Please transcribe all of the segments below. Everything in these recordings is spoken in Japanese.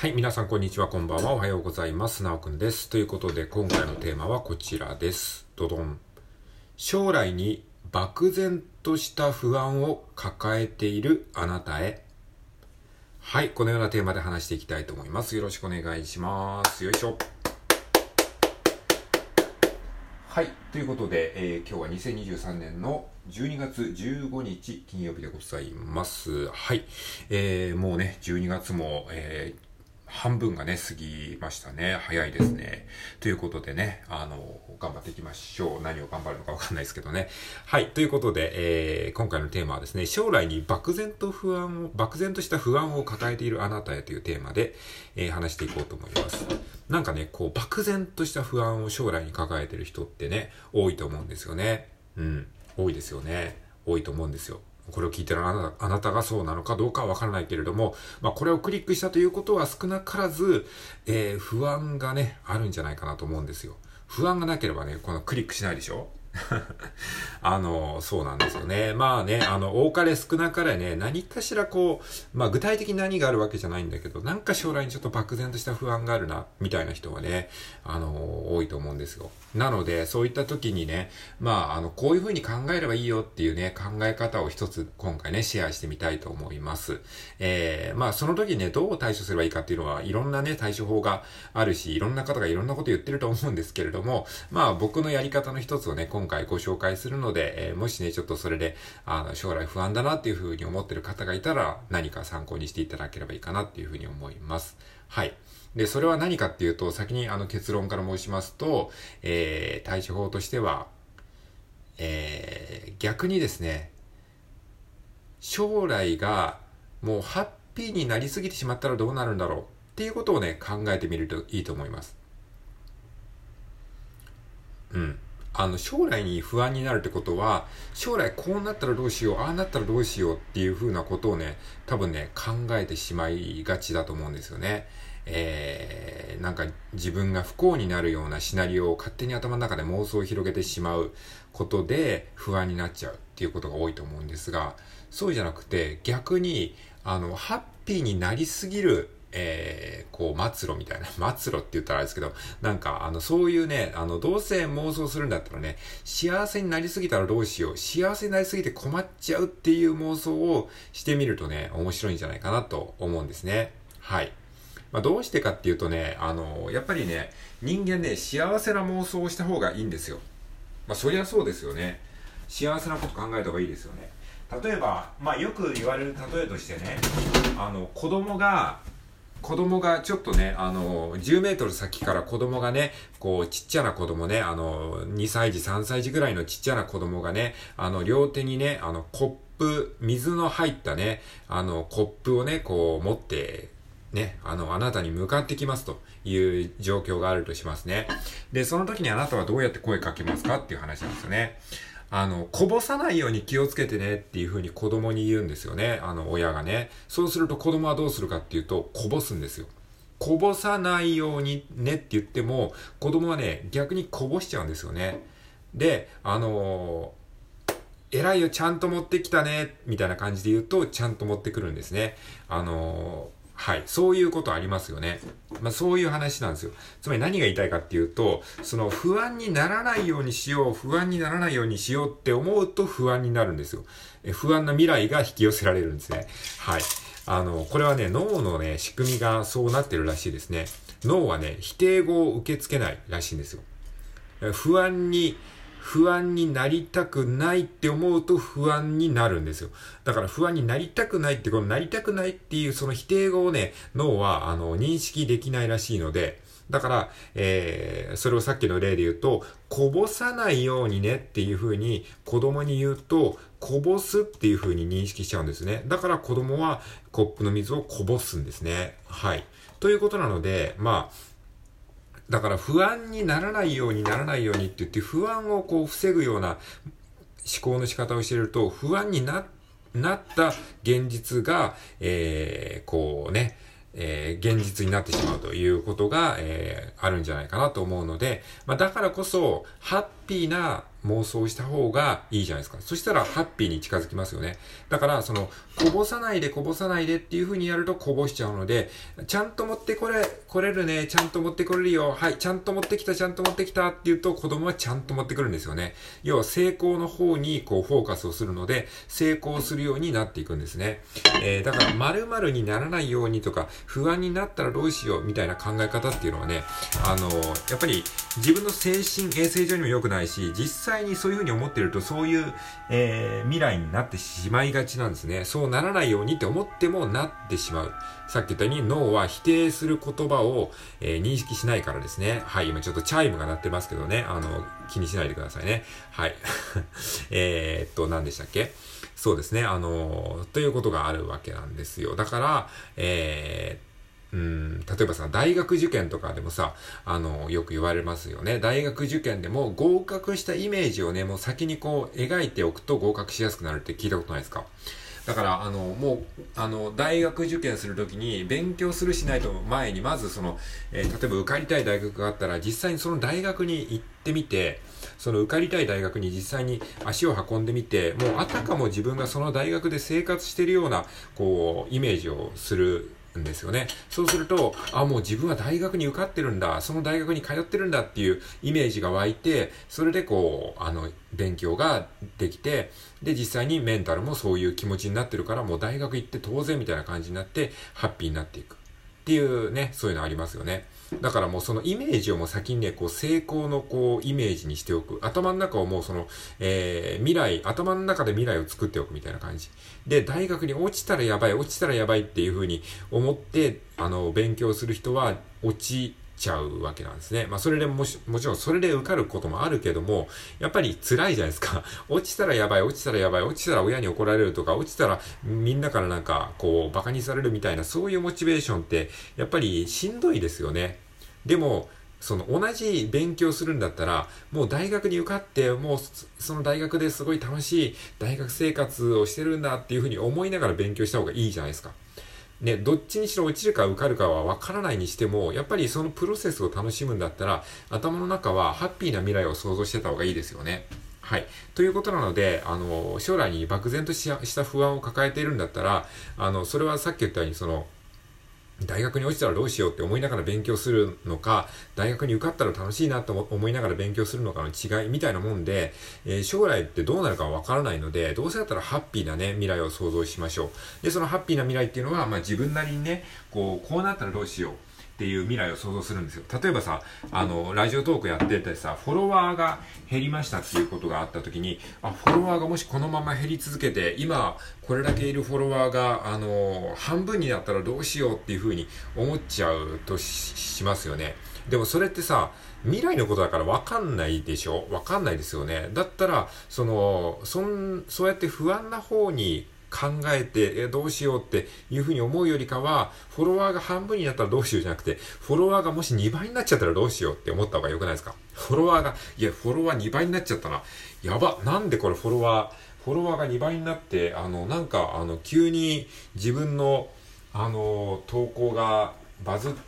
はい、皆さんこんにちは、こんばんは、おはようございます。なおくんです。ということで、今回のテーマはこちらです。どどん。将来に漠然とした不安を抱えているあなたへ。はい、このようなテーマで話していきたいと思います。よろしくお願いします。よいしょ。はい。ということで、えー、今日は2023年の12月15日金曜日でございます。はい。えー、もうね、12月も、えー半分がね、過ぎましたね。早いですね。ということでね、あの、頑張っていきましょう。何を頑張るのかわかんないですけどね。はい。ということで、えー、今回のテーマはですね、将来に漠然と不安を、漠然とした不安を抱えているあなたへというテーマで、えー、話していこうと思います。なんかね、こう、漠然とした不安を将来に抱えている人ってね、多いと思うんですよね。うん。多いですよね。多いと思うんですよ。これを聞いてるあなたあなたがそうなのかどうかはわからないけれども、まあ、これをクリックしたということは少なからず、えー、不安がね、あるんじゃないかなと思うんですよ。不安がなければね、このクリックしないでしょ？あの、そうなんですよね。まあね、あの、多かれ少なかれね、何かしらこう、まあ具体的に何があるわけじゃないんだけど、なんか将来にちょっと漠然とした不安があるな、みたいな人はね、あの、多いと思うんですよ。なので、そういった時にね、まあ、あの、こういうふうに考えればいいよっていうね、考え方を一つ今回ね、シェアしてみたいと思います。えー、まあ、その時にね、どう対処すればいいかっていうのは、いろんなね、対処法があるし、いろんな方がいろんなこと言ってると思うんですけれども、まあ、僕のやり方の一つをね、今今回ご紹介するので、えー、もしね、ちょっとそれで、あの、将来不安だなっていうふうに思ってる方がいたら、何か参考にしていただければいいかなっていうふうに思います。はい。で、それは何かっていうと、先にあの結論から申しますと、えー、対処法としては、えー、逆にですね、将来がもうハッピーになりすぎてしまったらどうなるんだろうっていうことをね、考えてみるといいと思います。うん。あの、将来に不安になるってことは、将来こうなったらどうしよう、ああなったらどうしようっていうふうなことをね、多分ね、考えてしまいがちだと思うんですよね。えー、なんか自分が不幸になるようなシナリオを勝手に頭の中で妄想を広げてしまうことで不安になっちゃうっていうことが多いと思うんですが、そうじゃなくて逆に、あの、ハッピーになりすぎるえー、こう、末路みたいな、末路って言ったらあれですけど、なんか、あの、そういうね、あの、どうせ妄想するんだったらね、幸せになりすぎたらどうしよう、幸せになりすぎて困っちゃうっていう妄想をしてみるとね、面白いんじゃないかなと思うんですね。はい。まあ、どうしてかっていうとね、あの、やっぱりね、人間ね、幸せな妄想をした方がいいんですよ。まあ、そりゃそうですよね。幸せなこと考えた方がいいですよね。例えば、まあ、よく言われる例えとしてね、あの、子供が、子供がちょっとね、あの、10メートル先から子供がね、こう、ちっちゃな子供ね、あの、2歳児、3歳児ぐらいのちっちゃな子供がね、あの、両手にね、あの、コップ、水の入ったね、あの、コップをね、こう、持ってね、あの、あなたに向かってきますという状況があるとしますね。で、その時にあなたはどうやって声かけますかっていう話なんですよね。あの、こぼさないように気をつけてねっていう風に子供に言うんですよね。あの、親がね。そうすると子供はどうするかっていうと、こぼすんですよ。こぼさないようにねって言っても、子供はね、逆にこぼしちゃうんですよね。で、あのー、偉いよ、ちゃんと持ってきたね、みたいな感じで言うと、ちゃんと持ってくるんですね。あのーはい。そういうことありますよね。まあそういう話なんですよ。つまり何が言いたいかっていうと、その不安にならないようにしよう、不安にならないようにしようって思うと不安になるんですよ。え不安な未来が引き寄せられるんですね。はい。あの、これはね、脳のね、仕組みがそうなってるらしいですね。脳はね、否定語を受け付けないらしいんですよ。不安に不安になりたくないって思うと不安になるんですよ。だから不安になりたくないって、このなりたくないっていうその否定語をね、脳はあの認識できないらしいので、だから、えー、それをさっきの例で言うと、こぼさないようにねっていう風に子供に言うと、こぼすっていう風に認識しちゃうんですね。だから子供はコップの水をこぼすんですね。はい。ということなので、まあ、だから不安にならないようにならないようにって言って不安をこう防ぐような思考の仕方をしていると不安にな、った現実が、えー、こうね、えー、現実になってしまうということが、えー、あるんじゃないかなと思うので、まあ、だからこそ、ハッピーな妄想した方がいいじゃないですか。そしたらハッピーに近づきますよね。だから、その、こぼさないでこぼさないでっていう風にやるとこぼしちゃうので、ちゃんと持ってこれ、来れるね、ちゃんと持ってこれるよ、はい、ちゃんと持ってきた、ちゃんと持ってきたって言うと子供はちゃんと持ってくるんですよね。要は成功の方にこうフォーカスをするので、成功するようになっていくんですね。えー、だから〇〇にならないようにとか、不安になったらどうしようみたいな考え方っていうのはね、あのー、やっぱり自分の精神衛生上にも良くないし、実際際にそういう風に思ってると、そういう、えー、未来になってしまいがちなんですね。そうならないようにって思ってもなってしまう。さっき言ったように脳は否定する言葉を、えー、認識しないからですね。はい、今ちょっとチャイムが鳴ってますけどね。あの、気にしないでくださいね。はい。えっと、何でしたっけ？そうですね。あの、ということがあるわけなんですよ。だから、えー、うん、例えばさ、大学受験とかでもさ、あの、よく言われますよね。大学受験でも合格したイメージをね、もう先にこう描いておくと合格しやすくなるって聞いたことないですか？だから、あの、もう、あの、大学受験するときに勉強するしないと前に、まずその、えー、例えば受かりたい大学があったら、実際にその大学に行ってみて、その受かりたい大学に実際に足を運んでみて、もうあたかも自分がその大学で生活してるような、こう、イメージをするんですよね。そうすると、あ、もう自分は大学に受かってるんだ、その大学に通ってるんだっていうイメージが湧いて、それでこう、あの、勉強ができて、で、実際にメンタルもそういう気持ちになってるから、もう大学行って当然みたいな感じになって、ハッピーになっていく。っていうね、そういうのありますよね。だからもうそのイメージをもう先にね、こう成功のこうイメージにしておく。頭の中をもうその、えー、未来、頭の中で未来を作っておくみたいな感じ。で、大学に落ちたらやばい、落ちたらやばいっていうふうに思って、あの、勉強する人は落ちちゃうわけなんですね。まあそれでもし、もちろんそれで受かることもあるけども、やっぱり辛いじゃないですか。落ちたらやばい、落ちたらやばい、落ちたら親に怒られるとか、落ちたらみんなからなんかこう馬鹿にされるみたいな、そういうモチベーションって、やっぱりしんどいですよね。でも、その同じ勉強するんだったら、もう大学に受かって、もうその大学ですごい楽しい大学生活をしてるんだっていうふうに思いながら勉強した方がいいじゃないですか。ね、どっちにしろ落ちるか受かるかは分からないにしても、やっぱりそのプロセスを楽しむんだったら、頭の中はハッピーな未来を想像してた方がいいですよね。はい。ということなので、あの、将来に漠然とした不安を抱えているんだったら、あの、それはさっき言ったように、その、大学に落ちたらどうしようって思いながら勉強するのか、大学に受かったら楽しいなと思いながら勉強するのかの違いみたいなもんで、えー、将来ってどうなるかわからないので、どうせだったらハッピーなね、未来を想像しましょう。で、そのハッピーな未来っていうのは、まあ自分なりにね、こう、こうなったらどうしよう。っていう未来を想像するんですよ。例えばさ、あの、ラジオトークやっててさ、フォロワーが減りましたっていうことがあった時に、あ、フォロワーがもしこのまま減り続けて、今、これだけいるフォロワーが、あの、半分になったらどうしようっていうふうに思っちゃうとしますよね。でもそれってさ、未来のことだから分かんないでしょ？分かんないですよね。だったら、その、そん、そうやって不安な方に考えて、え、どうしようっていうふうに思うよりかは、フォロワーが半分になったらどうしようじゃなくて、フォロワーがもし2倍になっちゃったらどうしようって思った方が良くないですか？フォロワーが、いや、フォロワー2倍になっちゃったな。やば、なんでこれフォロワー、フォロワーが2倍になって、あの、なんか、あの、急に自分の、あの、投稿がバズって、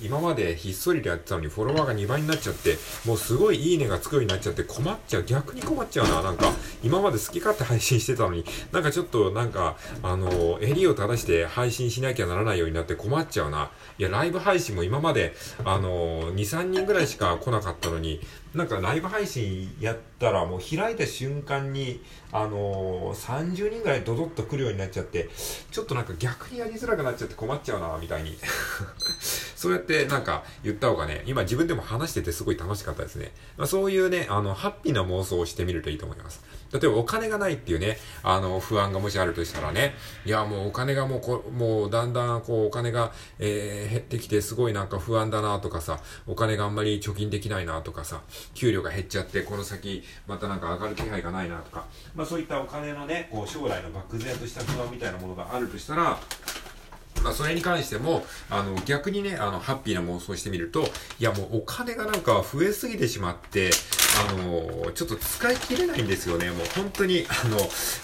今までひっそりとやってたのにフォロワーが2倍になっちゃって、もうすごいいいねがつくようになっちゃって困っちゃう。逆に困っちゃうな。なんか、今まで好き勝手配信してたのに、なんかちょっとなんか、あの、襟を正して配信しなきゃならないようになって困っちゃうな。いや、ライブ配信も今まで、あの、2、3人ぐらいしか来なかったのに、なんかライブ配信やったらもう開いた瞬間に、あの、30人ぐらいドドッと来るようになっちゃって、ちょっとなんか逆にやりづらくなっちゃって困っちゃうな、みたいに。そうやってなんか言った方がね、今自分でも話しててすごい楽しかったですね。まあ、そういうね、あの、ハッピーな妄想をしてみるといいと思います。例えばお金がないっていうね、あの、不安がもしあるとしたらね、いや、もうお金がもうこ、もうだんだんこうお金が、えー、減ってきてすごいなんか不安だなとかさ、お金があんまり貯金できないなとかさ、給料が減っちゃって、この先またなんか上がる気配がないなとか、まあそういったお金のね、こう将来の漠然とした不安みたいなものがあるとしたら、まあ、それに関しても、あの、逆にね、あの、ハッピーな妄想してみると、いや、もうお金がなんか増えすぎてしまって、あの、ちょっと使い切れないんですよね。もう本当に、あの、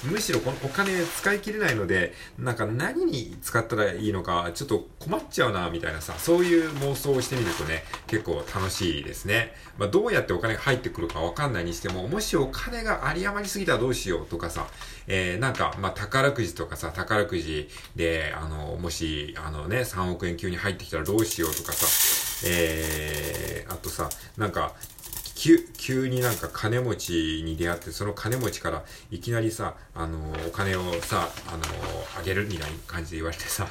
むしろこのお金使い切れないので、なんか何に使ったらいいのか、ちょっと困っちゃうな、みたいなさ、そういう妄想をしてみるとね、結構楽しいですね。まあ、どうやってお金が入ってくるかわかんないにしても、もしお金が有り余りすぎたらどうしようとかさ、えー、なんか、まあ、宝くじとかさ、宝くじで、あの、もし、あのね、3億円級に入ってきたらどうしようとかさ、えー、あとさ、なんか、急、急になんか金持ちに出会って、その金持ちからいきなりさ、あのお金をさ、あのあげるみたいな感じで言われてさ、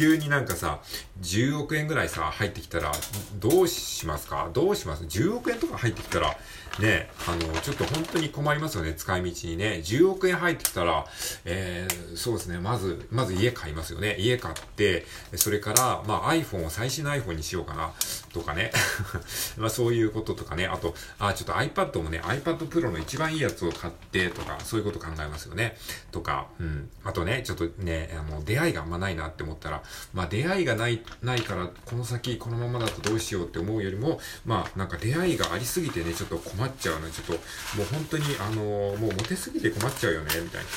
急になんかさ、10億円ぐらいさ、入ってきたら、どうしますか？どうします ?10 億円とか入ってきたら、ね、あの、ちょっと本当に困りますよね、使い道にね。10億円入ってきたら、えー、そうですね、まず、まず家買いますよね。家買って、それから、まあ iPhone を最新の iPhone にしようかな、とかね。まあそういうこととかね。あと、あ、ちょっと iPad もね、iPad Pro の一番いいやつを買って、とか、そういうこと考えますよね。とか、うん。あとね、ちょっとね、あの、出会いがあんまないなって思ったら、まあ出会いがない、ないから、この先このままだとどうしようって思うよりも、まあなんか出会いがありすぎてね、ちょっと困っちゃうのちょっと、もう本当に、あのもうモテすぎて困っちゃうよね、みたいな。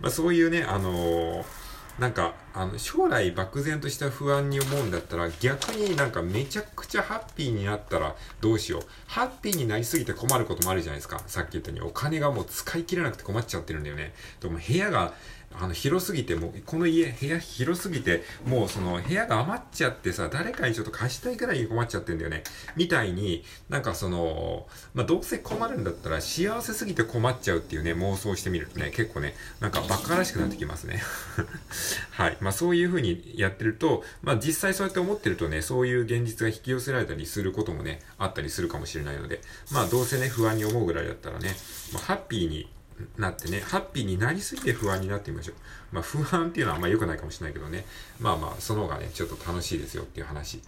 まあそういうね、あのなんか、あの、将来漠然とした不安に思うんだったら、逆になんかめちゃくちゃハッピーになったらどうしよう。ハッピーになりすぎて困ることもあるじゃないですか。さっき言ったように、お金がもう使い切れなくて困っちゃってるんだよね。でも部屋があの、広すぎて、もう、この家、部屋広すぎて、もうその、部屋が余っちゃってさ、誰かにちょっと貸したいくらい困っちゃってんだよね。みたいに、なんかその、まあ、どうせ困るんだったら、幸せすぎて困っちゃうっていうね、妄想してみるとね、結構ね、なんか馬鹿らしくなってきますね。はい。まあ、そういう風にやってると、まあ、実際そうやって思ってるとね、そういう現実が引き寄せられたりすることもね、あったりするかもしれないので、まあ、どうせね、不安に思うぐらいだったらね、まあ、ハッピーになってね、ハッピーになりすぎて不安になってみましょう。まあ不安っていうのはあんま良くないかもしれないけどね。まあまあ、その方がね、ちょっと楽しいですよっていう話。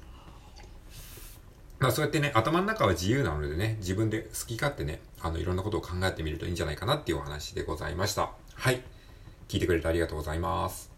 まあそうやってね、頭の中は自由なのでね、自分で好き勝手ね、あの、いろんなことを考えてみるといいんじゃないかなっていうお話でございました。はい。聞いてくれてありがとうございます。